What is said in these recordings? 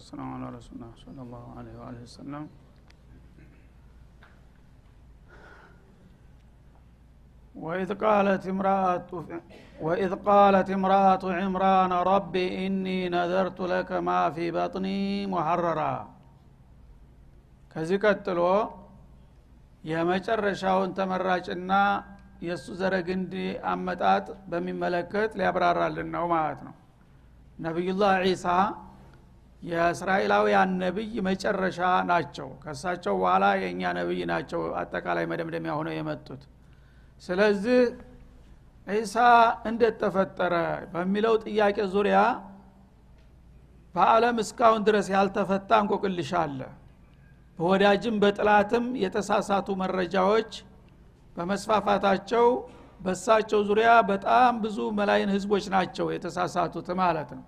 ወሰላቱ ወሰላሙ አላ ረሱልና ስለ ላሁ አለህ ወአለ ወሰለም وإذ قالت امرأة وإذ قالت امرأة عمران رب إني نذرت لك ما في بطني محررا ከዚህ ቀጥሎ የመጨረሻውን ተመራጭና የእሱ ዘረግንድ አመጣጥ በሚመለከት ሊያብራራልን ነው ማለት ነው ነቢዩላህ ዒሳ የእስራኤላውያን ነቢይ መጨረሻ ናቸው። ከእሳቸው በኋላ የእኛ ነቢይ ናቸው አጠቃላይ መደምደሚያ ሆነው የመጡት። ስለዚህ ዒሳ እንዴት ተፈጠረ በሚለው ጥያቄ ዙሪያ በአለም እስካሁን ድረስ ያልተፈታ እንቆቅልሽ አለ። በወዳጅም በጥላትም የተሳሳቱ መረጃዎች በመስፋፋታቸው በሳቸው ዙሪያ በጣም ብዙ መላይን ህዝቦች ናቸው የተሳሳቱት ማለት ነው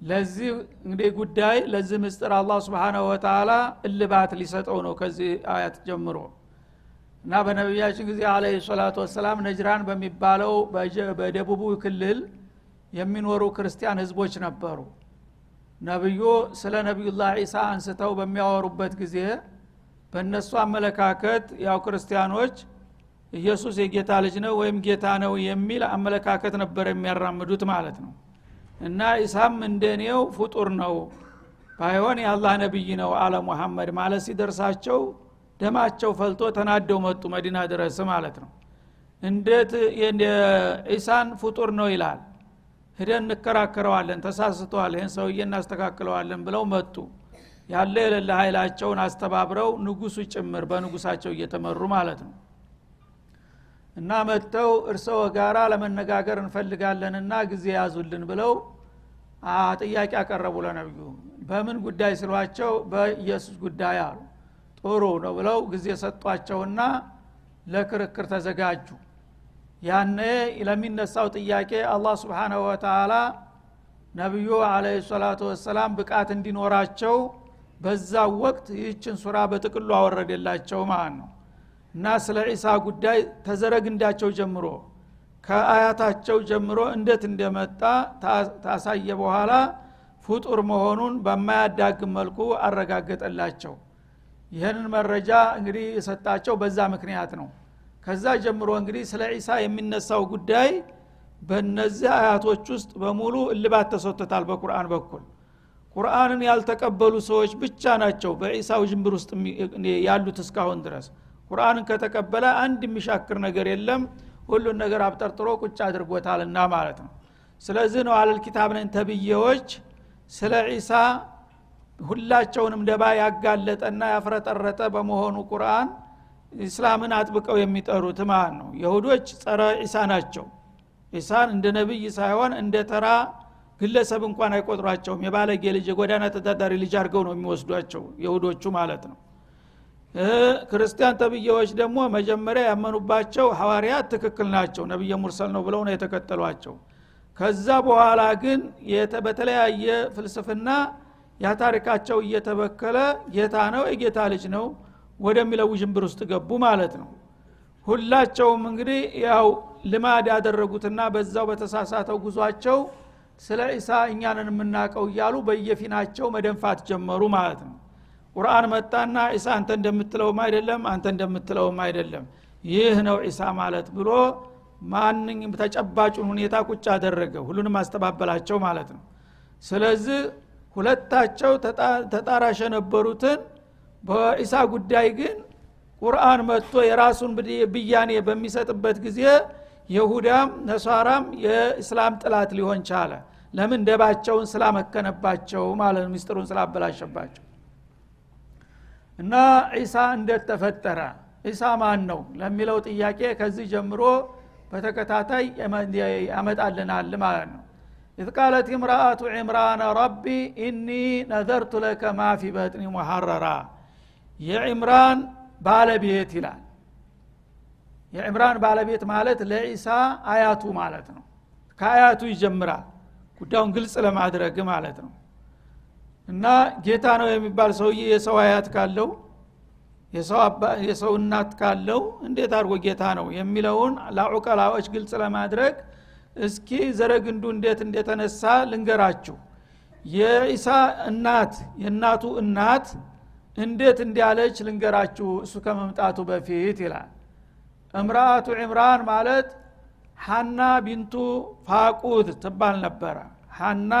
ለዚህ እንግዲህ ጉዳይ ለዚህ ምስጥር አላህ ስብሓናሁ ወተላ እልባት ሊሰጠው ነው ከዚህ አያት ጀምሮ። እና በነቢያችን ጊዜ አለ ሰላቱ ወሰላም ነጅራን በሚባለው በደቡቡ ክልል የሚኖሩ ክርስቲያን ህዝቦች ነበሩ። ነቢዩ ስለ ነቢዩላህ ዒሳ አንስተው በሚያወሩበት ጊዜ በእነሱ አመለካከት ያው ክርስቲያኖች ኢየሱስ የጌታ ልጅ ነው ወይም ጌታ ነው የሚል አመለካከት ነበር የሚያራምዱት ማለት ነው እና ኢሳም እንደኔው ፍጡር ነው። ባይሆን የአላህ ነቢይ ነው አለ ሙሐመድ። ማለት ሲደርሳቸው ደማቸው ፈልቶ ተናደው መጡ መዲና ድረስ ማለት ነው። እንዴት ኢሳን ፍጡር ነው ይላል። ሂደን እንከራከረዋለን ተሳስተዋል ይህን ሰውዬ እናስተካክለዋለን ብለው መጡ። ያለ የሌለ ኃይላቸውን አስተባብረው ንጉሱ ጭምር በንጉሳቸው እየተመሩ ማለት ነው እና መጥተው እርሰው ጋራ ለመነጋገር እንፈልጋለንና ጊዜ ያዙልን ብለው ጥያቄ አቀረቡ ለነቢዩ በምን ጉዳይ ስሏቸው በኢየሱስ ጉዳይ አሉ። ጥሩ ነው ብለው ጊዜ ሰጧቸውና ለክርክር ተዘጋጁ። ያነ ለሚነሳው ጥያቄ አላህ ስብሓናሁ ወተላ ነቢዩ አለ ሰላቱ ወሰላም ብቃት እንዲኖራቸው በዛ ወቅት ይህችን ሱራ በጥቅሉ አወረደላቸው ማለት ነው እና ስለ ዒሳ ጉዳይ ተዘረግንዳቸው ጀምሮ ከአያታቸው ጀምሮ እንዴት እንደመጣ ታሳየ በኋላ ፍጡር መሆኑን በማያዳግም መልኩ አረጋገጠላቸው። ይህንን መረጃ እንግዲህ የሰጣቸው በዛ ምክንያት ነው። ከዛ ጀምሮ እንግዲህ ስለ ዒሳ የሚነሳው ጉዳይ በእነዚህ አያቶች ውስጥ በሙሉ እልባት ተሰጥቶታል በቁርአን በኩል። ቁርአንን ያልተቀበሉ ሰዎች ብቻ ናቸው በዒሳ ውዥንብር ውስጥ ያሉት እስካሁን ድረስ ቁርአንን ከተቀበለ አንድ የሚሻክር ነገር የለም። ሁሉን ነገር አብጠርጥሮ ቁጭ አድርጎታልና ማለት ነው። ስለዚህ ነው አለል ኪታብ ነን ተብዬዎች ስለ ዒሳ ሁላቸውንም ደባ ያጋለጠና ያፍረጠረጠ በመሆኑ ቁርአን ኢስላምን አጥብቀው የሚጠሩት ማለት ነው? የሁዶች ጸረ ዒሳ ናቸው። ዒሳን እንደ ነቢይ ሳይሆን እንደ ተራ ግለሰብ እንኳን አይቆጥሯቸውም። የባለጌ ልጅ የጎዳና ተዳዳሪ ልጅ አድርገው ነው የሚወስዷቸው የሁዶቹ ማለት ነው ክርስቲያን ተብዬዎች ደግሞ መጀመሪያ ያመኑባቸው ሐዋርያት ትክክል ናቸው ነቢየ ሙርሰል ነው ብለው ነው የተከተሏቸው። ከዛ በኋላ ግን በተለያየ ፍልስፍና ያ ታሪካቸው እየተበከለ ጌታ ነው የጌታ ልጅ ነው ወደሚለው ውዥንብር ውስጥ ገቡ ማለት ነው። ሁላቸውም እንግዲህ ያው ልማድ ያደረጉትና በዛው በተሳሳተው ጉዟቸው ስለ ዒሳ እኛንን የምናውቀው እያሉ በየፊናቸው መደንፋት ጀመሩ ማለት ነው ቁርአን መጣና ዒሳ አንተ እንደምትለውም አይደለም አንተ እንደምትለውም አይደለም። ይህ ነው ዒሳ ማለት ብሎ ማንኝም ተጨባጩን ሁኔታ ቁጭ አደረገ ሁሉንም አስተባበላቸው ማለት ነው። ስለዚህ ሁለታቸው ተጣራሽ የነበሩትን በኢሳ ጉዳይ ግን ቁርአን መጥቶ የራሱን ብያኔ በሚሰጥበት ጊዜ የሁዳም ነሷራም የእስላም ጥላት ሊሆን ቻለ። ለምን? ደባቸውን ስላመከነባቸው ማለት ሚስጥሩን ስላበላሸባቸው እና ዒሳ እንዴት ተፈጠረ ዒሳ ማን ነው ለሚለው ጥያቄ ከዚህ ጀምሮ በተከታታይ ያመጣልናል ማለት ነው። إذ قالت امرأة عمران رب إني نذرت لك ما في بطني محررا። የዕምራን ባለቤት ይላል። የዕምራን ባለቤት ማለት ለዒሳ አያቱ ማለት ነው። ከአያቱ ይጀምራል። ጉዳዩን ግልጽ ለማድረግ ማለት ነው እና ጌታ ነው የሚባል ሰውዬ የሰው አያት ካለው የሰው እናት ካለው እንዴት አድርጎ ጌታ ነው የሚለውን ለዑቀላዎች ግልጽ ለማድረግ እስኪ ዘረ ግንዱ እንዴት እንደተነሳ ልንገራችሁ። የኢሳ እናት የእናቱ እናት እንዴት እንዳለች ልንገራችሁ እሱ ከመምጣቱ በፊት ይላል። امرأة عمران ማለት ሐና ቢንቱ ፋቁዝ ትባል ነበረ። ሐና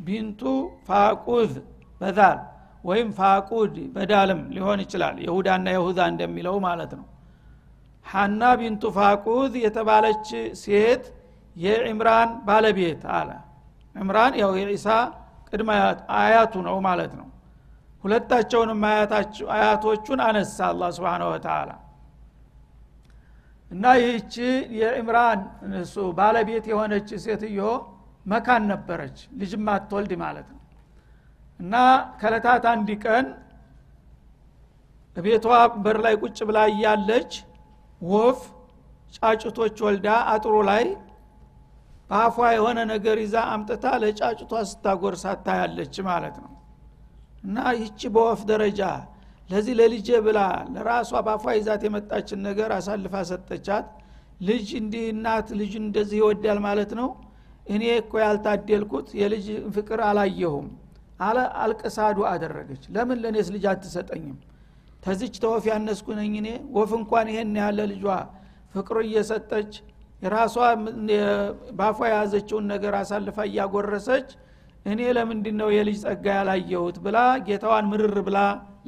ቢንቱ ፋቁዝ በዛል ወይም ፋቁድ በዳልም ሊሆን ይችላል። የሁዳና የሁዛ እንደሚለው ማለት ነው። ሐና ቢንቱ ፋቁዝ የተባለች ሴት የዕምራን ባለቤት አለ። ዕምራን ያው የዒሳ ቅድመ አያቱ ነው ማለት ነው። ሁለታቸውንም አያቶቹን አነሳ አላ ስብን ወተላ እና ይህቺ የዕምራን እሱ ባለቤት የሆነች ሴትዮ መካን ነበረች። ልጅም አትወልድ ማለት ነው። እና ከለታት አንድ ቀን ቤቷ በር ላይ ቁጭ ብላ እያለች ወፍ ጫጩቶች ወልዳ አጥሩ ላይ በአፏ የሆነ ነገር ይዛ አምጥታ ለጫጩቷ ስታጎርሳ ታያለች ማለት ነው። እና ይቺ በወፍ ደረጃ ለዚህ ለልጄ ብላ ለራሷ በአፏ ይዛት የመጣችን ነገር አሳልፋ ሰጠቻት። ልጅ እንዲህ እናት ልጅ እንደዚህ ይወዳል ማለት ነው እኔ እኮ ያልታደልኩት የልጅ ፍቅር አላየሁም። አለ አልቅሳዱ አደረገች። ለምን ለእኔስ ልጅ አትሰጠኝም? ተዚች ተወፍ ያነስኩ ነኝ እኔ ወፍ እንኳን ይሄን ያለ ልጇ ፍቅሩ እየሰጠች የራሷ ባፏ የያዘችውን ነገር አሳልፋ እያጎረሰች እኔ ለምንድን ነው የልጅ ጸጋ ያላየሁት ብላ ጌታዋን ምርር ብላ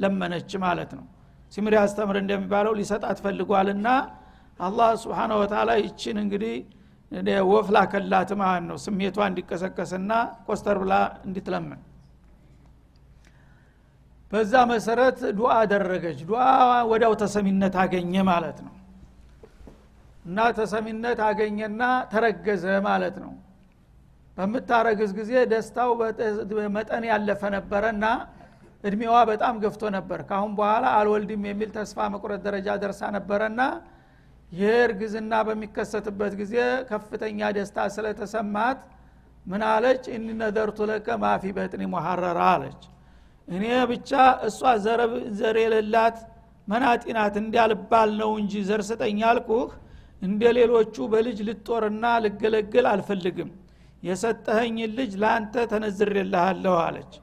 ለመነች ማለት ነው። ሲምር ያስተምር እንደሚባለው ሊሰጣት ፈልጓልና አላህ ስብሓነ ወተላ ይችን እንግዲህ ወፍ ላከላት ማለት ነው ስሜቷ እንዲቀሰቀስና ኮስተር ብላ እንዲትለምን። በዛ መሰረት ዱዓ አደረገች። ዱዓ ወዲያው ተሰሚነት አገኘ ማለት ነው። እና ተሰሚነት አገኘና ተረገዘ ማለት ነው። በምታረግዝ ጊዜ ደስታው መጠን ያለፈ ነበረና እድሜዋ በጣም ገፍቶ ነበር። ካሁን በኋላ አልወልድም የሚል ተስፋ መቁረጥ ደረጃ ደርሳ ነበረና ይህ እርግዝና በሚከሰትበት ጊዜ ከፍተኛ ደስታ ስለተሰማት ምን አለች? እኒ ነዘርቱ ለከ ማፊ በጥኒ ሙሐረራ አለች። እኔ ብቻ እሷ ዘር የሌላት መናጢናት እንዲያልባል ነው እንጂ ዘር ስጠኝ አልኩህ። እንደ ሌሎቹ በልጅ ልጦርና ልገለግል አልፈልግም። የሰጠኸኝን ልጅ ለአንተ ተነዝሬልሃለሁ አለች።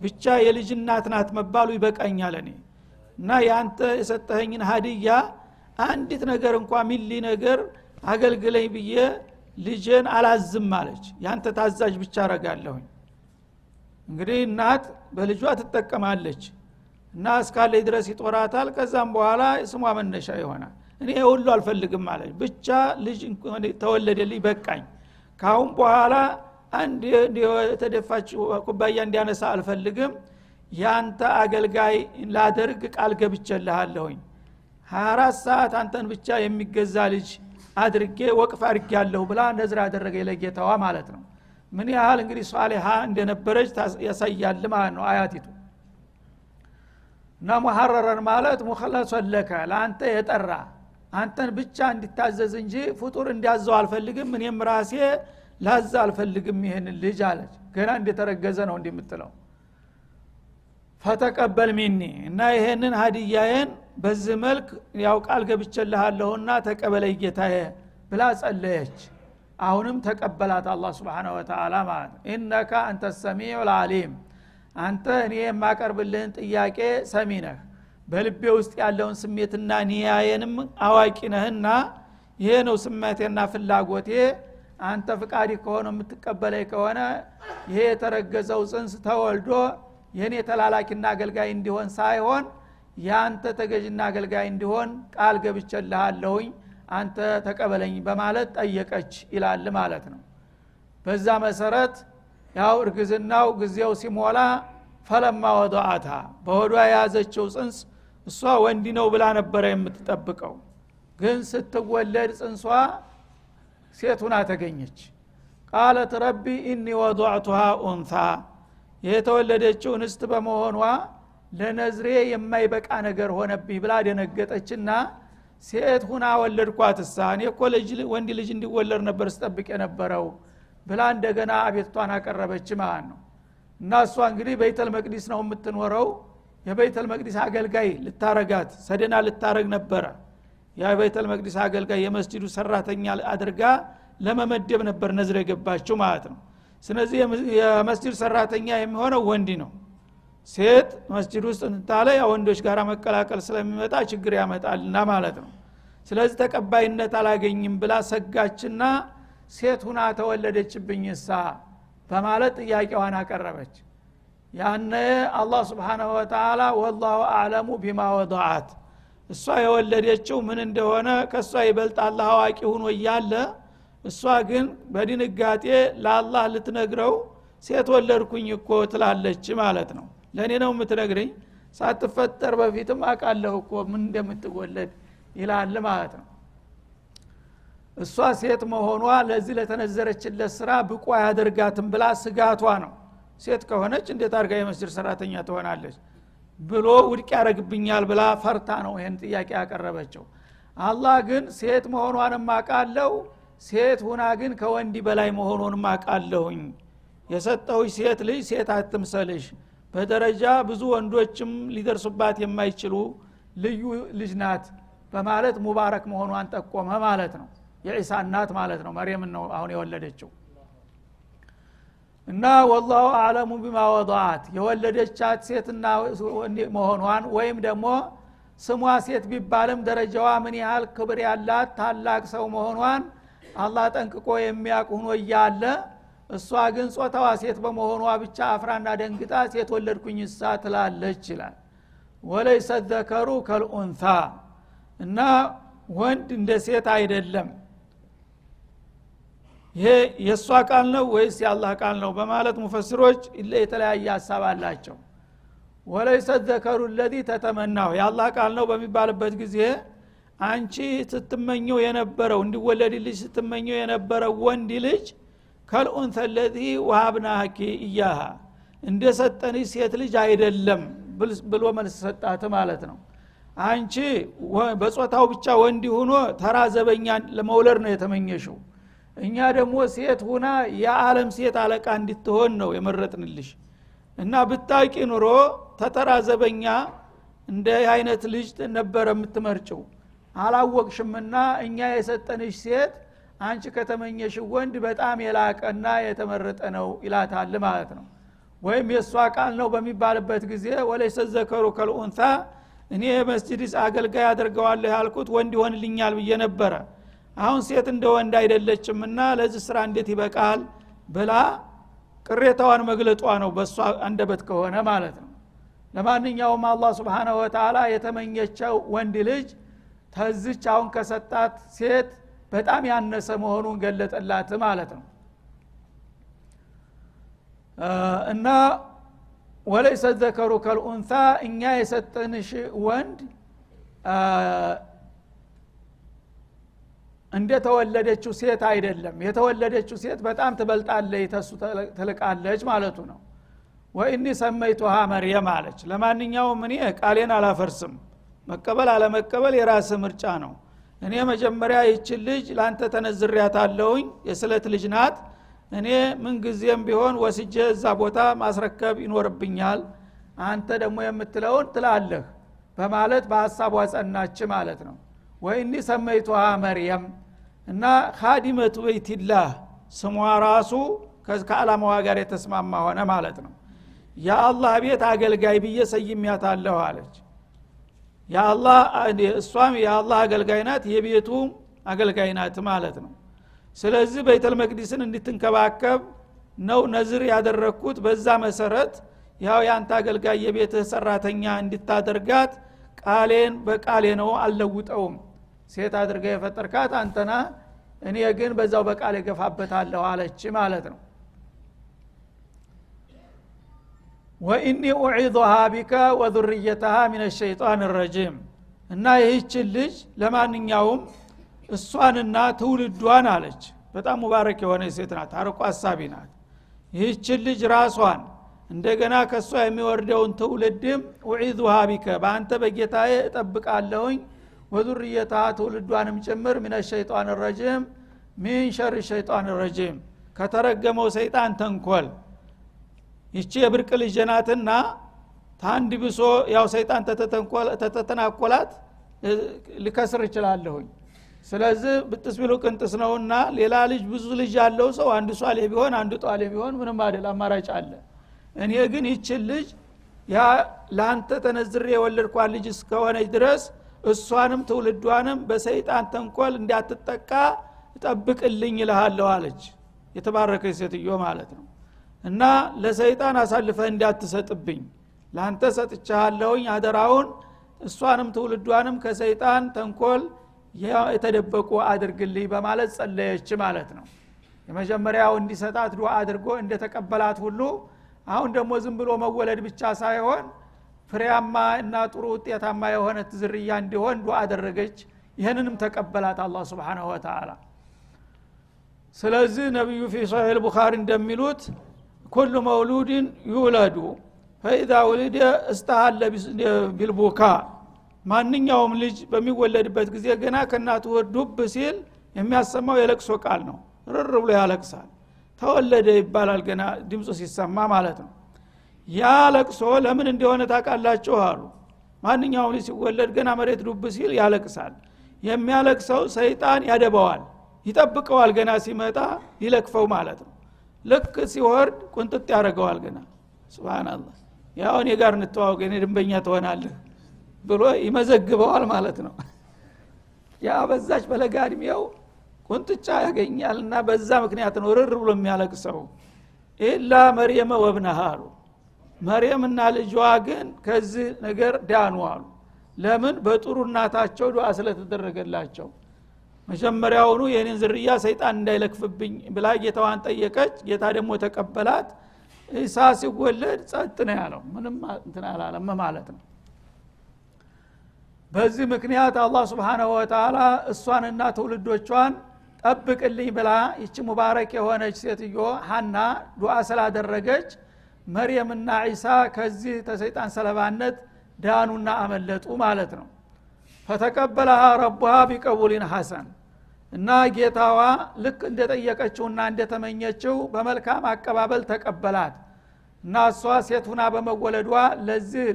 ብቻ የልጅ እናት ናት መባሉ ይበቃኛል እኔ። እና የአንተ የሰጠኸኝን ሀዲያ አንዲት ነገር እንኳ ሚሊ ነገር አገልግለኝ ብዬ ልጄን አላዝም አለች። ያንተ ታዛዥ ብቻ አረጋለሁኝ እንግዲህ እናት በልጇ ትጠቀማለች እና እስካለኝ ድረስ ይጦራታል። ከዛም በኋላ ስሟ መነሻ ይሆናል። እኔ ሁሉ አልፈልግም አለች ብቻ ልጅ ተወለደልኝ በቃኝ። ካሁን በኋላ አንድ የተደፋች ኩባያ እንዲያነሳ አልፈልግም። ያንተ አገልጋይ ላደርግ ቃል ገብቸልሃለሁኝ 24 ሰዓት አንተን ብቻ የሚገዛ ልጅ አድርጌ ወቅፍ አድርጌ ያለሁ ብላ ነዝር አደረገ ለጌታዋ ማለት ነው። ምን ያህል እንግዲህ ሷሊሃ እንደነበረች ያሳያል ማለት ነው አያቲቱ። እና ሙሐረረን ማለት ሙኸለሶን ለከ ለአንተ የጠራ አንተን ብቻ እንዲታዘዝ እንጂ ፍጡር እንዲያዘው አልፈልግም እኔም ራሴ ላዛ አልፈልግም ይህን ልጅ አለች። ገና እንደተረገዘ ነው እንደምትለው ፈተቀበል ሚኒ እና ይሄንን ሀዲያዬን በዚህ መልክ ያው ቃል ገብቸልሃለሁና ተቀበለይ ጌታዬ ብላ ጸለየች። አሁንም ተቀበላት አላ ስብን ወተላ ማለት ኢነካ አንተ ሰሚዑ ልአሊም አንተ እኔ የማቀርብልህን ጥያቄ ሰሚ ነህ። በልቤ ውስጥ ያለውን ስሜትና ኒያየንም አዋቂ ነህና ይሄ ነው ስሜቴና ፍላጎቴ። አንተ ፍቃዲ ከሆነ የምትቀበለኝ ከሆነ ይሄ የተረገዘው ጽንስ ተወልዶ የእኔ ተላላኪና አገልጋይ እንዲሆን ሳይሆን የአንተ ተገዥና አገልጋይ እንዲሆን ቃል ገብቸልሃለሁኝ አንተ ተቀበለኝ በማለት ጠየቀች ይላል ማለት ነው። በዛ መሰረት ያው እርግዝናው ጊዜው ሲሞላ ፈለማ ወضአታ በሆዷ የያዘችው ጽንስ እሷ ወንዲ ነው ብላ ነበረ የምትጠብቀው። ግን ስትወለድ ጽንሷ ሴቱና ተገኘች። ቃለት ረቢ ኢኒ ወضዕቱሃ ኡንታ የተወለደችው እንስት በመሆኗ ለነዝሬ የማይበቃ ነገር ሆነብኝ ብላ ደነገጠችና ሴት ሁና ወለድኳትሳ። እኔ እኮ ወንድ ልጅ እንዲወለድ ነበር ስጠብቅ የነበረው ብላ እንደገና አቤቷን አቀረበች ማለት ነው። እና እሷ እንግዲህ በይተል መቅዲስ ነው የምትኖረው። የበይተል መቅዲስ አገልጋይ ልታረጋት ሰደና ልታረግ ነበረ። የበይተል መቅዲስ አገልጋይ የመስጅዱ ሰራተኛ አድርጋ ለመመደብ ነበር ነዝር የገባችው ማለት ነው። ስለዚህ የመስጅድ ሰራተኛ የሚሆነው ወንድ ነው ሴት መስጅድ ውስጥ እንታለ ወንዶች ጋር መቀላቀል ስለሚመጣ ችግር ያመጣልና ማለት ነው። ስለዚህ ተቀባይነት አላገኝም ብላ ሰጋችና ሴት ሁና ተወለደችብኝ እሳ በማለት ጥያቄዋን አቀረበች። ያነ አላህ ስብሓናሁ ወተላ ወላሁ አዕለሙ ቢማ ወضዓት እሷ የወለደችው ምን እንደሆነ ከእሷ ይበልጥ አዋቂ ሁኖ እያለ እሷ ግን በድንጋጤ ለአላህ ልትነግረው ሴት ወለድኩኝ እኮ ትላለች ማለት ነው ለእኔ ነው የምትነግረኝ? ሳትፈጠር በፊትም አቃለሁ እኮ ምን እንደምትወለድ ይላል ማለት ነው። እሷ ሴት መሆኗ ለዚህ ለተነዘረችለት ስራ ብቁ አያደርጋትም ብላ ስጋቷ ነው። ሴት ከሆነች እንዴት አድርጋ የመስጅድ ሰራተኛ ትሆናለች? ብሎ ውድቅ ያደረግብኛል ብላ ፈርታ ነው ይህን ጥያቄ ያቀረበችው። አላህ ግን ሴት መሆኗንም አቃለው ሴት ሁና ግን ከወንድ በላይ መሆኑንም አቃለሁኝ የሰጠውሽ ሴት ልጅ ሴት አትምሰልሽ በደረጃ ብዙ ወንዶችም ሊደርሱባት የማይችሉ ልዩ ልጅ ናት በማለት ሙባረክ መሆኗን ጠቆመ ማለት ነው። የዒሳ እናት ማለት ነው። መርየምን ነው አሁን የወለደችው። እና ወላሁ አዕለሙ ቢማ ወضዓት የወለደቻት ሴትና መሆኗን ወይም ደግሞ ስሟ ሴት ቢባልም ደረጃዋ ምን ያህል ክብር ያላት ታላቅ ሰው መሆኗን አላህ ጠንቅቆ የሚያውቅ ሁኖ እያለ እሷ ግን ጾታዋ ሴት በመሆኗ ብቻ አፍራና ደንግጣ ሴት ወለድኩኝ እሳ ትላለች ይላል። ወለይሰ ዘከሩ ከልኡንታ እና ወንድ እንደ ሴት አይደለም። ይሄ የእሷ ቃል ነው ወይስ የአላህ ቃል ነው በማለት ሙፈስሮች የተለያየ ሀሳብ አላቸው። ወለይሰ ዘከሩ ለዚ ተተመናሁ የአላህ ቃል ነው በሚባልበት ጊዜ አንቺ ስትመኘው የነበረው እንዲወለድልጅ ስትመኘው የነበረው ወንድ ልጅ ከልኡንተ ለዚ ውሃብናኪ እያሃ እንደ ሰጠንሽ ሴት ልጅ አይደለም ብሎ መልስ ሰጣት ማለት ነው። አንቺ በጾታው ብቻ ወንድ ሁኖ ተራ ዘበኛ ለመውለድ ነው የተመኘሽው። እኛ ደግሞ ሴት ሁና የዓለም ሴት አለቃ እንድትሆን ነው የመረጥንልሽ። እና ብታቂ ኑሮ ተተራ ዘበኛ እንደ አይነት ልጅ ነበረ የምትመርጭው አላወቅሽምና እኛ የሰጠንሽ ሴት አንቺ ከተመኘሽ ወንድ በጣም የላቀና የተመረጠ ነው ይላታል ማለት ነው። ወይም የእሷ ቃል ነው በሚባልበት ጊዜ ወለይሰ ዘከሩ ከልኡንታ እኔ መስጅድ አገልጋይ አደርገዋለሁ ያልኩት ወንድ ይሆንልኛል ብዬ ነበረ። አሁን ሴት እንደ ወንድ አይደለችምና ለዚህ ስራ እንዴት ይበቃል ብላ ቅሬታዋን መግለጧ ነው በእሷ አንደበት ከሆነ ማለት ነው። ለማንኛውም አላህ ስብሓናሁ ወተላ የተመኘቸው ወንድ ልጅ ተዝች አሁን ከሰጣት ሴት በጣም ያነሰ መሆኑን ገለጠላት ማለት ነው። እና ወለይሰ ዘከሩ ከልኡንታ እኛ የሰጠንሽ ወንድ እንደተወለደችው ሴት አይደለም። የተወለደችው ሴት በጣም ትበልጣለች ተሱ ትልቃለች ማለቱ ነው። ወኢኒ ሰመይቱሃ መርየም አለች። ለማንኛውም እኔ ቃሌን አላፈርስም። መቀበል አለመቀበል የራስ ምርጫ ነው እኔ መጀመሪያ ይችን ልጅ ለአንተ ተነዝሪያታለሁኝ የስለት ልጅ ናት። እኔ ምንጊዜም ቢሆን ወስጄ እዛ ቦታ ማስረከብ ይኖርብኛል። አንተ ደግሞ የምትለውን ትላለህ በማለት በሀሳቧ ጸናች ማለት ነው። ወይኒ ሰመይቱሃ መርየም እና ካዲመቱ በይትላህ ስሟ ራሱ ከአላማዋ ጋር የተስማማ ሆነ ማለት ነው። የአላህ ቤት አገልጋይ ብዬ ሰይሚያታለሁ አለች እሷም የአላህ አገልጋይ ናት የቤቱ አገልጋይ ናት ማለት ነው። ስለዚህ ቤተል መቅዲስን እንድትንከባከብ ነው ነዝር ያደረግኩት። በዛ መሰረት ያው የአንተ አገልጋይ የቤትህ ሰራተኛ እንድታደርጋት ቃሌን በቃሌ ነው አልለውጠውም። ሴት አድርገ የፈጠርካት አንተና እኔ ግን በዛው በቃል የገፋበታለሁ አለች ማለት ነው ወኢኒ ኡዒዙሃ ቢከ ወዙርየተሃ ምን ሸይጣን ረጂም እና ይህችን ልጅ ለማንኛውም እሷንና ትውልዷን አለች በጣም ሙባረክ የሆነ ሴት ናት አርቆ አሳቢ ናት ይህችን ልጅ ራሷን እንደገና ከእሷ የሚወርደውን ትውልድም أعيذها بك በአንተ በጌታዬ እጠብቃለሁኝ وذريتها ትውልዷንም ጭምር من الشيطان الرجيم من شر الشيطان الرجيم ከተረገመው ሰይጣን ተንኮል ይቺ የብርቅ ልጅ ናትና ታንድ ብሶ ያው ሰይጣን ተተናኮላት ልከስር እችላለሁኝ። ስለዚህ ብጥስ ቢሉ ቅንጥስ ነውና ሌላ ልጅ ብዙ ልጅ ያለው ሰው አንዱ ሷሌ ቢሆን አንዱ ጧሌ ቢሆን ምንም አይደል አማራጭ አለ። እኔ ግን ይችን ልጅ ያ ለአንተ ተነዝሬ የወለድኳት ልጅ እስከሆነች ድረስ እሷንም ትውልዷንም በሰይጣን ተንኮል እንዳትጠቃ ጠብቅልኝ ይልሃለሁ አለች። የተባረከች ሴትዮ ማለት ነው እና ለሰይጣን አሳልፈህ እንዳትሰጥብኝ። ለአንተ ሰጥቻለሁኝ አደራውን እሷንም ትውልዷንም ከሰይጣን ተንኮል የተደበቁ አድርግልኝ በማለት ጸለየች ማለት ነው። የመጀመሪያው እንዲሰጣት ዱዓ አድርጎ እንደተቀበላት ሁሉ አሁን ደግሞ ዝም ብሎ መወለድ ብቻ ሳይሆን ፍሬያማ እና ጥሩ ውጤታማ የሆነ ዝርያ እንዲሆን ዱዓ አደረገች። ይህንንም ተቀበላት አላ ስብንሁ ወተላ ስለዚህ ነቢዩ ፊ ሰሒህ ልቡኻሪ እንደሚሉት ኩሉ መውሉድን ዩውለዱ ፈኢዛ ውልደ እስተሃለ ቢልቡካ። ማንኛውም ልጅ በሚወለድበት ጊዜ ገና ከእናቱ ዱብ ሲል የሚያሰማው የለቅሶ ቃል ነው። ርር ብሎ ያለቅሳል። ተወለደ ይባላል ገና ድምፁ ሲሰማ ማለት ነው። ያ ለቅሶ ለምን እንደሆነ ታውቃላችሁ አሉ። ማንኛውም ልጅ ሲወለድ ገና መሬት ዱብ ሲል ያለቅሳል። የሚያለቅሰው ሰይጣን ያደበዋል ይጠብቀዋል ገና ሲመጣ ሊለክፈው ማለት ነው ልክ ሲወርድ ቁንጥጥ ያደረገዋል ገና። ስብናላህ ያው እኔ ጋር እንተዋወቅ እኔ ድንበኛ ትሆናለህ ብሎ ይመዘግበዋል ማለት ነው። ያ በዛች በለጋ እድሜው ቁንጥጫ ያገኛል እና በዛ ምክንያት ነው ርር ብሎ የሚያለቅሰው። ኢላ መርየመ ወብነሃ አሉ። መርየምና ልጇ ግን ከዚህ ነገር ዳኑ አሉ። ለምን? በጥሩ እናታቸው ዱዓ ስለተደረገላቸው መጀመሪያውኑ የኔን ዝርያ ሰይጣን እንዳይለክፍብኝ ብላ ጌታዋን ጠየቀች። ጌታ ደግሞ ተቀበላት። ኢሳ ሲወለድ ጸጥ ነው ያለው። ምንም እንትን አላለም ማለት ነው። በዚህ ምክንያት አላህ ስብሓናሁ ወተላ እሷንና ትውልዶቿን ጠብቅልኝ ብላ ይቺ ሙባረክ የሆነች ሴትዮ ሀና ዱዓ ስላደረገች መርየምና ዒሳ ከዚህ ተሰይጣን ሰለባነት ዳኑና አመለጡ ማለት ነው። ፈተቀበለሃ ረቡሃ ቢቀቡሊን ሐሰን እና ጌታዋ ልክ እንደጠየቀችውና እንደተመኘችው በመልካም አቀባበል ተቀበላት። እና እሷ ሴት ሁና በመወለዷ ለዚህ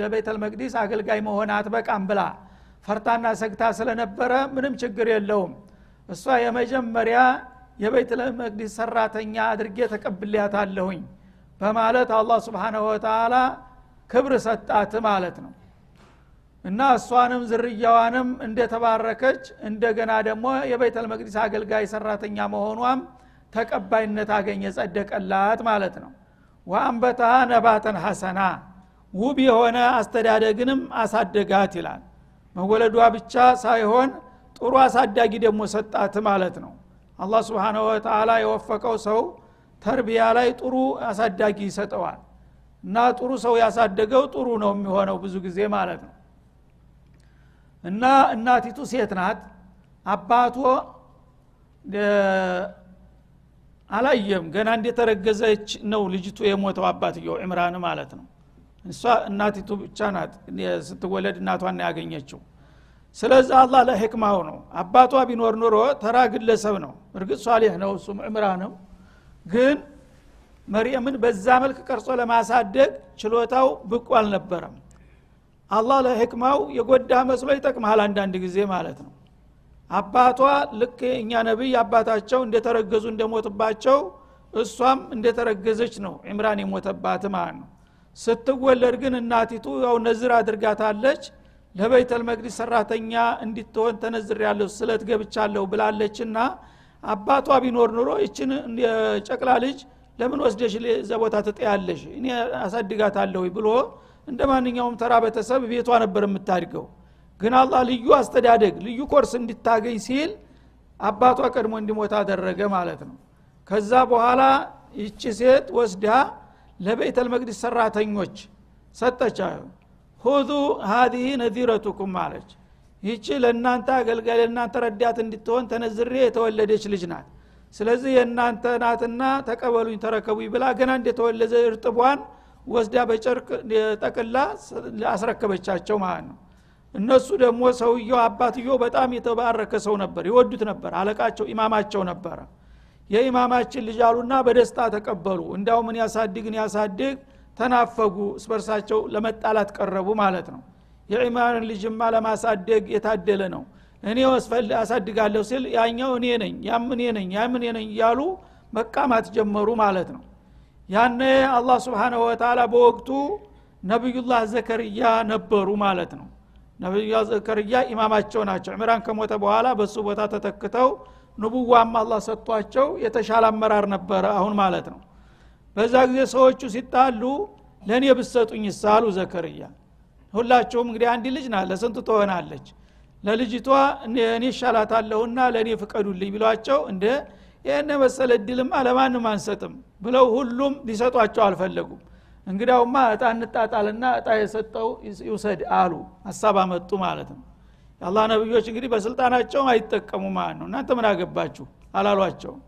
ለቤተል መቅዲስ አገልጋይ መሆን አትበቃም ብላ ፈርታና ሰግታ ስለነበረ ምንም ችግር የለውም። እሷ የመጀመሪያ የቤተል መቅዲስ ሰራተኛ አድርጌ ተቀብልያታለሁኝ በማለት አላህ ስብሓንሁ ወተላ ክብር ሰጣት ማለት ነው እና እሷንም ዝርያዋንም እንደተባረከች እንደገና ደግሞ የቤተል መቅዲስ አገልጋይ ሰራተኛ መሆኗም ተቀባይነት አገኘ ጸደቀላት ማለት ነው። ወአንበታሃ ነባተን ሐሰና ውብ የሆነ አስተዳደግንም አሳደጋት ይላል። መወለዷ ብቻ ሳይሆን ጥሩ አሳዳጊ ደግሞ ሰጣት ማለት ነው። አላህ ስብሓንሁ ወተላ የወፈቀው ሰው ተርቢያ ላይ ጥሩ አሳዳጊ ይሰጠዋል። እና ጥሩ ሰው ያሳደገው ጥሩ ነው የሚሆነው ብዙ ጊዜ ማለት ነው እና እናቲቱ ሴት ናት። አባቶ አላየም። ገና እንደተረገዘች ነው ልጅቱ የሞተው አባትየው ዕምራን ማለት ነው። እሷ እናቲቱ ብቻ ናት ስትወለድ እናቷን ያገኘችው። ስለዚህ አላህ ለሕክማው ነው። አባቷ ቢኖር ኑሮ ተራ ግለሰብ ነው። እርግጥ ሷሌህ ነው እሱም ዕምራንም ግን መርየምን በዛ መልክ ቀርጾ ለማሳደግ ችሎታው ብቁ አልነበረም አላህ ለህክማው የጎዳ መስሎ ይጠቅመሃል አንዳንድ ጊዜ ማለት ነው። አባቷ ልክ እኛ ነቢይ አባታቸው እንደተረገዙ እንደሞትባቸው እሷም እንደተረገዘች ነው ዕምራን የሞተባት ማለት ነው። ስትወለድ ግን እናቲቱ ያው ነዝር አድርጋታለች። ለበይተል መቅዲስ ሰራተኛ እንዲትሆን ተነዝር ያለሁ ስለት ገብቻለሁ ብላለችና አባቷ ቢኖር ኑሮ ይችን ጨቅላ ልጅ ለምን ወስደሽ እዛ ቦታ ትጠያለሽ? እኔ አሳድጋታለሁ ብሎ እንደ ማንኛውም ተራ ቤተሰብ ቤቷ ነበር የምታድገው። ግን አላህ ልዩ አስተዳደግ ልዩ ኮርስ እንድታገኝ ሲል አባቷ ቀድሞ እንዲሞት አደረገ ማለት ነው። ከዛ በኋላ ይቺ ሴት ወስዳ ለቤተል መቅዲስ ሰራተኞች ሰጠቻ ሁዙ ሀዲህ ነዚረቱኩም አለች ይቺ ለእናንተ አገልጋይ ለእናንተ ረዳት እንድትሆን ተነዝሬ የተወለደች ልጅ ናት። ስለዚህ የእናንተ ናትና ተቀበሉኝ ተረከቡኝ ብላ ገና እንደተወለዘ እርጥቧን ወስዳ በጨርቅ ጠቅላ አስረከበቻቸው ማለት ነው። እነሱ ደግሞ ሰውየው አባትየው በጣም የተባረከ ሰው ነበር ይወዱት ነበር አለቃቸው ኢማማቸው ነበረ። የኢማማችን ልጅ አሉና በደስታ ተቀበሉ። እንዳው ምን ያሳድግን ያሳድግ ተናፈጉ እስበርሳቸው ለመጣላት ቀረቡ ማለት ነው። የኢማንን ልጅማ ለማሳደግ የታደለ ነው። እኔ አሳድጋለሁ ሲል ያኛው እኔ ነኝ ያም እኔ ነኝ ያም እኔ ነኝ እያሉ መቃማት ጀመሩ ማለት ነው ያነ አላህ ስብሓንሁ ወተላ በወቅቱ ነቢዩላህ ዘከርያ ነበሩ ማለት ነው። ነቢዩላህ ዘከርያ ኢማማቸው ናቸው። ዕምራን ከሞተ በኋላ በሱ ቦታ ተተክተው ንቡዋም አላህ ሰጥቷቸው የተሻለ አመራር ነበረ አሁን ማለት ነው። በዛ ጊዜ ሰዎቹ ሲጣሉ ለእኔ ብሰጡኝ ሳሉ ዘከርያ ሁላቸውም እንግዲህ አንድ ልጅ ናት ለስንቱ ትሆናለች? ለልጅቷ እኔ ይሻላታለሁና ለእኔ ፍቀዱልኝ ቢሏቸው እንደ ይህን መሰለ እድልማ ለማንም አንሰጥም ብለው ሁሉም ሊሰጧቸው አልፈለጉም። እንግዲያውማ እጣ እንጣጣልና እጣ የሰጠው ይውሰድ አሉ። ሀሳብ አመጡ ማለት ነው። የአላህ ነቢዮች እንግዲህ በስልጣናቸው አይጠቀሙ ማለት ነው። እናንተ ምን አገባችሁ አላሏቸውም።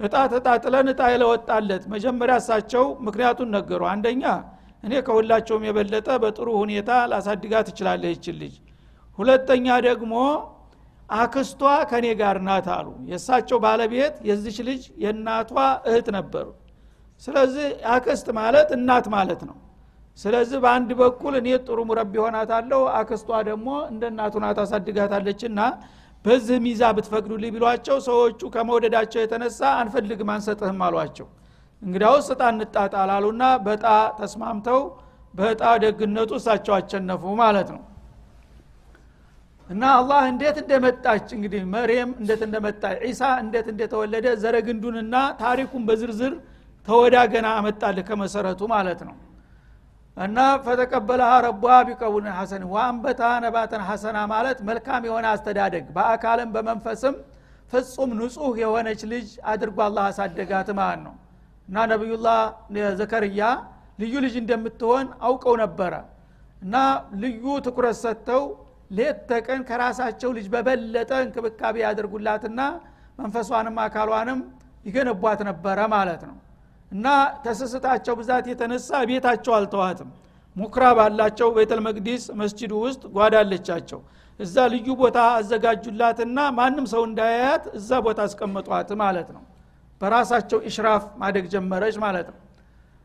እጣ ተጣጥለን እጣ የለወጣለት መጀመሪያ እሳቸው ምክንያቱን ነገሩ። አንደኛ እኔ ከሁላቸውም የበለጠ በጥሩ ሁኔታ ላሳድጋት እችላለሁ ይችን ልጅ። ሁለተኛ ደግሞ አክስቷ ከኔ ጋር ናት አሉ። የእሳቸው ባለቤት የዚች ልጅ የእናቷ እህት ነበሩ። ስለዚህ አክስት ማለት እናት ማለት ነው። ስለዚህ በአንድ በኩል እኔ ጥሩ مربي ሆናታለሁ አክስቷ ደግሞ እንደ እናቷ ናት አሳድጋታለች እና በዚህ ሚዛን ብትፈቅዱልኝ ቢሏቸው ሰዎቹ ከመውደዳቸው የተነሳ አንፈልግም አንሰጥህም አሏቸው። እንግዲያውስ እጣ እንጣጣል አሉና በጣ ተስማምተው በጣ ደግነቱ እሳቸው አቸነፉ ማለት ነው እና አላህ እንዴት እንደመጣች እንግዲህ መርየም እንዴት እንደመጣች ዒሳ እንዴት እንደተወለደ ዘረግንዱንና ታሪኩን በዝርዝር ተወዳ ገና አመጣልህ ከመሰረቱ ማለት ነው። እና ፈተቀበለሃ ረቧ ቢቀቡልን ሐሰን ወአንበታ ነባተን ሐሰና ማለት መልካም የሆነ አስተዳደግ በአካልም በመንፈስም ፍጹም ንጹህ የሆነች ልጅ አድርጎ አላህ አሳደጋት ማለት ነው። እና ነቢዩላህ ዘከርያ ልዩ ልጅ እንደምትሆን አውቀው ነበረ። እና ልዩ ትኩረት ሰጥተው ሌት ተቀን ከራሳቸው ልጅ በበለጠ እንክብካቤ ያደርጉላትና መንፈሷንም አካሏንም ይገነቧት ነበረ ማለት ነው። እና ተስስታቸው ብዛት የተነሳ ቤታቸው አልተዋትም። ሙክራብ አላቸው ቤተል መቅዲስ መስጅዱ ውስጥ ጓዳለቻቸው እዛ ልዩ ቦታ አዘጋጁላትና ማንም ሰው እንዳያያት እዛ ቦታ አስቀምጧት ማለት ነው። በራሳቸው ኢሽራፍ ማደግ ጀመረች ማለት ነው።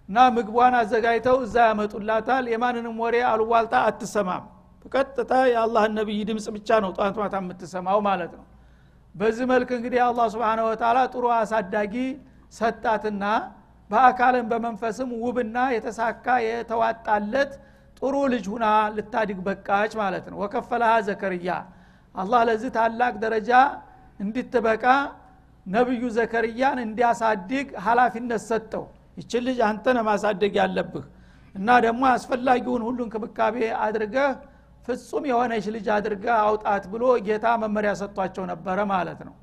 እና ምግቧን አዘጋጅተው እዛ ያመጡላታል። የማንንም ወሬ አሉዋልታ አትሰማም በቀጥታ የአላህን ነቢይ ድምፅ ብቻ ነው ጧት ማታ የምትሰማው ማለት ነው። በዚህ መልክ እንግዲህ አላህ ስብን ወተላ ጥሩ አሳዳጊ ሰጣትና በአካልም በመንፈስም ውብና የተሳካ የተዋጣለት ጥሩ ልጅ ሁና ልታድግ በቃች ማለት ነው። ወከፈለሃ ዘከርያ አላህ ለዚህ ታላቅ ደረጃ እንድትበቃ ነቢዩ ዘከርያን እንዲያሳድግ ሀላፊነት ሰጠው። ይችን ልጅ አንተነ ማሳደግ ያለብህ እና ደግሞ አስፈላጊውን ሁሉ እንክብካቤ አድርገህ ፍጹም የሆነች ልጅ አድርገህ አውጣት ብሎ ጌታ መመሪያ ሰጥቷቸው ነበረ ማለት ነው።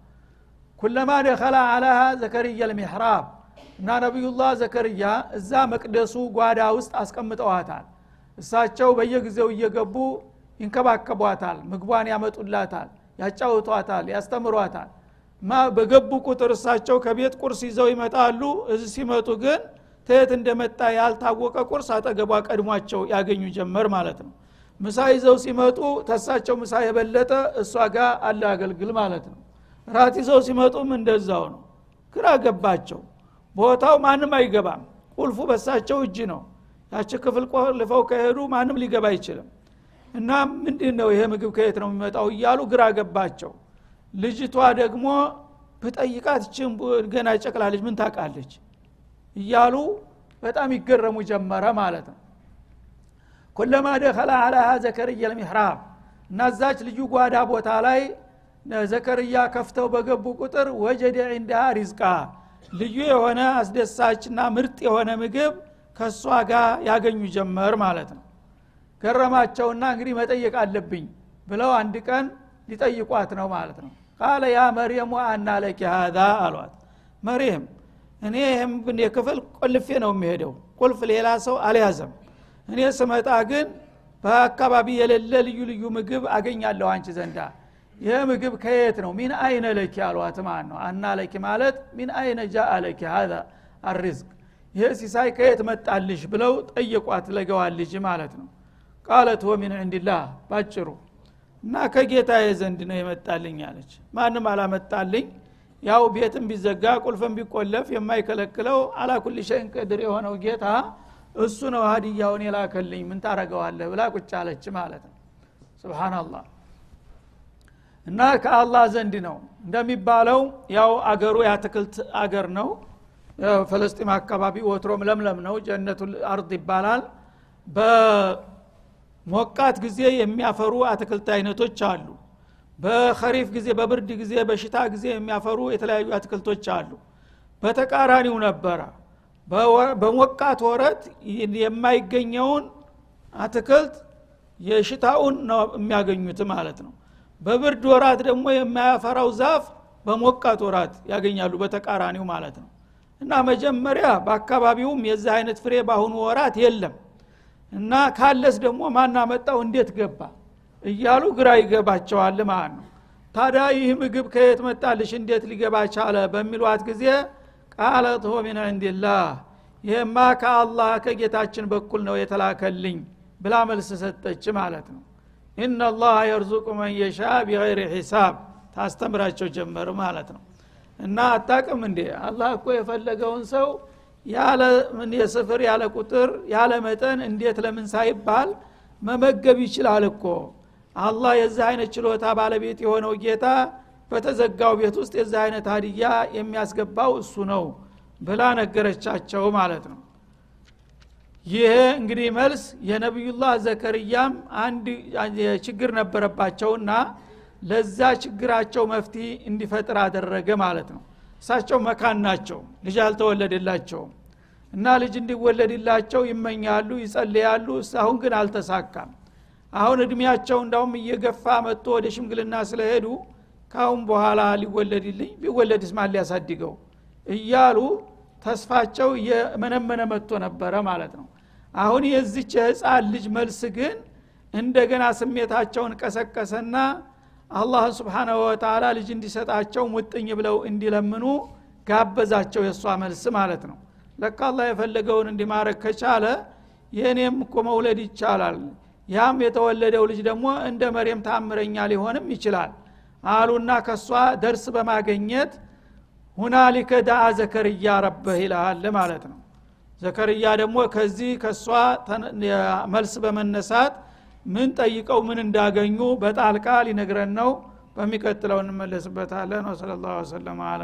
ኩለማ ደኸላ አለሃ ዘከርያ ልሚሕራብ እና ነቢዩላህ ዘከርያ እዛ መቅደሱ ጓዳ ውስጥ አስቀምጠዋታል። እሳቸው በየጊዜው እየገቡ ይንከባከቧታል ምግቧን ያመጡላታል ያጫውቷታል ያስተምሯታል። ማ በገቡ ቁጥር እሳቸው ከቤት ቁርስ ይዘው ይመጣሉ። እዚህ ሲመጡ ግን ተየት እንደመጣ ያልታወቀ ቁርስ አጠገቧ ቀድሟቸው ያገኙ ጀመር ማለት ነው ምሳ ይዘው ሲመጡ ተሳቸው ምሳ የበለጠ እሷ ጋር አለ አገልግል ማለት ነው። ራት ይዘው ሲመጡም እንደዛው ነው። ግራ ገባቸው። ቦታው ማንም አይገባም። ቁልፉ በሳቸው እጅ ነው። ያች ክፍል ቆልፈው ከሄዱ ማንም ሊገባ አይችልም። እና ምንድን ነው ይሄ ምግብ ከየት ነው የሚመጣው እያሉ ግራ ገባቸው። ልጅቷ ደግሞ ብጠይቃት ችን ገና ጨቅላ ልጅ ምን ታውቃለች? እያሉ በጣም ይገረሙ ጀመረ ማለት ነው ኩለማ ደኸላ አላሃ ዘከርያ ልሚሕራብ። እና እዛች ልዩ ጓዳ ቦታ ላይ ዘከርያ ከፍተው በገቡ ቁጥር ወጀደ ዒንዳሃ ሪዝቃ። ልዩ የሆነ አስደሳችና ምርጥ የሆነ ምግብ ከእሷ ጋር ያገኙ ጀመር ማለት ነው። ገረማቸውና እንግዲህ መጠየቅ አለብኝ ብለው አንድ ቀን ሊጠይቋት ነው ማለት ነው። ቃለ ያ መርየሙ አና ለኪ ሃዛ አሏት። መርየም እኔ ይህም የክፍል ቆልፌ ነው የሚሄደው ቁልፍ ሌላ ሰው አልያዘም እኔ ስመጣ ግን በአካባቢ የሌለ ልዩ ልዩ ምግብ አገኛለሁ አንቺ ዘንዳ። ይህ ምግብ ከየት ነው? ሚን አይነ ለኪ አሏት ማለት ነው አና ለኪ ማለት ሚን አይነ ጃ ለኪ ሀዛ አሪዝቅ ይህ ሲሳይ ከየት መጣልሽ ብለው ጠየቋት ለገዋል ልጅ ማለት ነው። ቃለት ወ ሚን ዕንድላህ ባጭሩ እና ከጌታ ዘንድ ነው የመጣልኝ አለች። ማንም አላመጣልኝ። ያው ቤትም ቢዘጋ ቁልፍም ቢቆለፍ የማይከለክለው አላኩል ቅድር የሆነው ጌታ እሱ ነው ሀዲያውን የላከልኝ ምን ታረገዋለህ ብላ ቁጭ አለች ማለት ነው። ስብናላህ እና ከአላህ ዘንድ ነው። እንደሚባለው ያው አገሩ የአትክልት አገር ነው። ፈለስጢም አካባቢ ወትሮም ለምለም ነው ጀነቱ አርድ ይባላል። በሞቃት ጊዜ የሚያፈሩ አትክልት አይነቶች አሉ። በኸሪፍ ጊዜ በብርድ ጊዜ በሽታ ጊዜ የሚያፈሩ የተለያዩ አትክልቶች አሉ። በተቃራኒው ነበረ በሞቃት ወረት የማይገኘውን አትክልት የሽታውን ነው የሚያገኙት ማለት ነው። በብርድ ወራት ደግሞ የማያፈራው ዛፍ በሞቃት ወራት ያገኛሉ በተቃራኒው ማለት ነው። እና መጀመሪያ በአካባቢውም የዚህ አይነት ፍሬ በአሁኑ ወራት የለም። እና ካለስ ደግሞ ማናመጣው እንዴት ገባ? እያሉ ግራ ይገባቸዋል ማለት ነው። ታዲያ ይህ ምግብ ከየት መጣልሽ? እንዴት ሊገባ ቻለ? በሚሏት ጊዜ ቃለት ሆ ሚን ዕንድላህ ይህማ ከአላህ ከጌታችን በኩል ነው የተላከልኝ ብላ መልስ ሰጠች ማለት ነው። ኢናላህ የርዙቁ መን የሻ ቢገይር ሒሳብ ታስተምራቸው ጀመር ማለት ነው። እና አታቅም እንዴ? አላህ እኮ የፈለገውን ሰው ያለ የስፍር ያለ ቁጥር ያለ መጠን እንዴት ለምን ሳይባል መመገብ ይችላል እኮ። አላህ የዚህ አይነት ችሎታ ባለቤት የሆነው ጌታ በተዘጋው ቤት ውስጥ የዚህ አይነት ሀዲያ የሚያስገባው እሱ ነው ብላ ነገረቻቸው ማለት ነው። ይሄ እንግዲህ መልስ የነቢዩላህ ዘከርያም አንድ ችግር ነበረባቸውና ለዛ ችግራቸው መፍትሄ እንዲፈጥር አደረገ ማለት ነው። እሳቸው መካን ናቸው ልጅ አልተወለደላቸውም እና ልጅ እንዲወለድላቸው ይመኛሉ ይጸልያሉ። አሁን ግን አልተሳካም። አሁን እድሜያቸው እንዳውም እየገፋ መጥቶ ወደ ሽምግልና ስለሄዱ ካሁን በኋላ ሊወለድልኝ ቢወለድስ ማን ሊያሳድገው? እያሉ ተስፋቸው እየመነመነ መጥቶ ነበረ ማለት ነው። አሁን የዚች የህፃን ልጅ መልስ ግን እንደገና ስሜታቸውን ቀሰቀሰና አላህን ስብሓናሁ ወተላ ልጅ እንዲሰጣቸው ሙጥኝ ብለው እንዲለምኑ ጋበዛቸው የእሷ መልስ ማለት ነው። ለካ አላህ የፈለገውን እንዲማረግ ከቻለ የእኔም እኮ መውለድ ይቻላል። ያም የተወለደው ልጅ ደግሞ እንደ መሬም ታምረኛ ሊሆንም ይችላል አሉና ከእሷ ደርስ በማገኘት ሁናሊከ ዳአ ዘከርያ ረበህ ይልሃል ማለት ነው። ዘከርያ ደግሞ ከዚህ ከእሷ መልስ በመነሳት ምን ጠይቀው ምን እንዳገኙ በጣልቃ ሊነግረን ነው። በሚቀጥለው እንመለስበታለን። ወሰለ ላሁ ወሰለማ አለ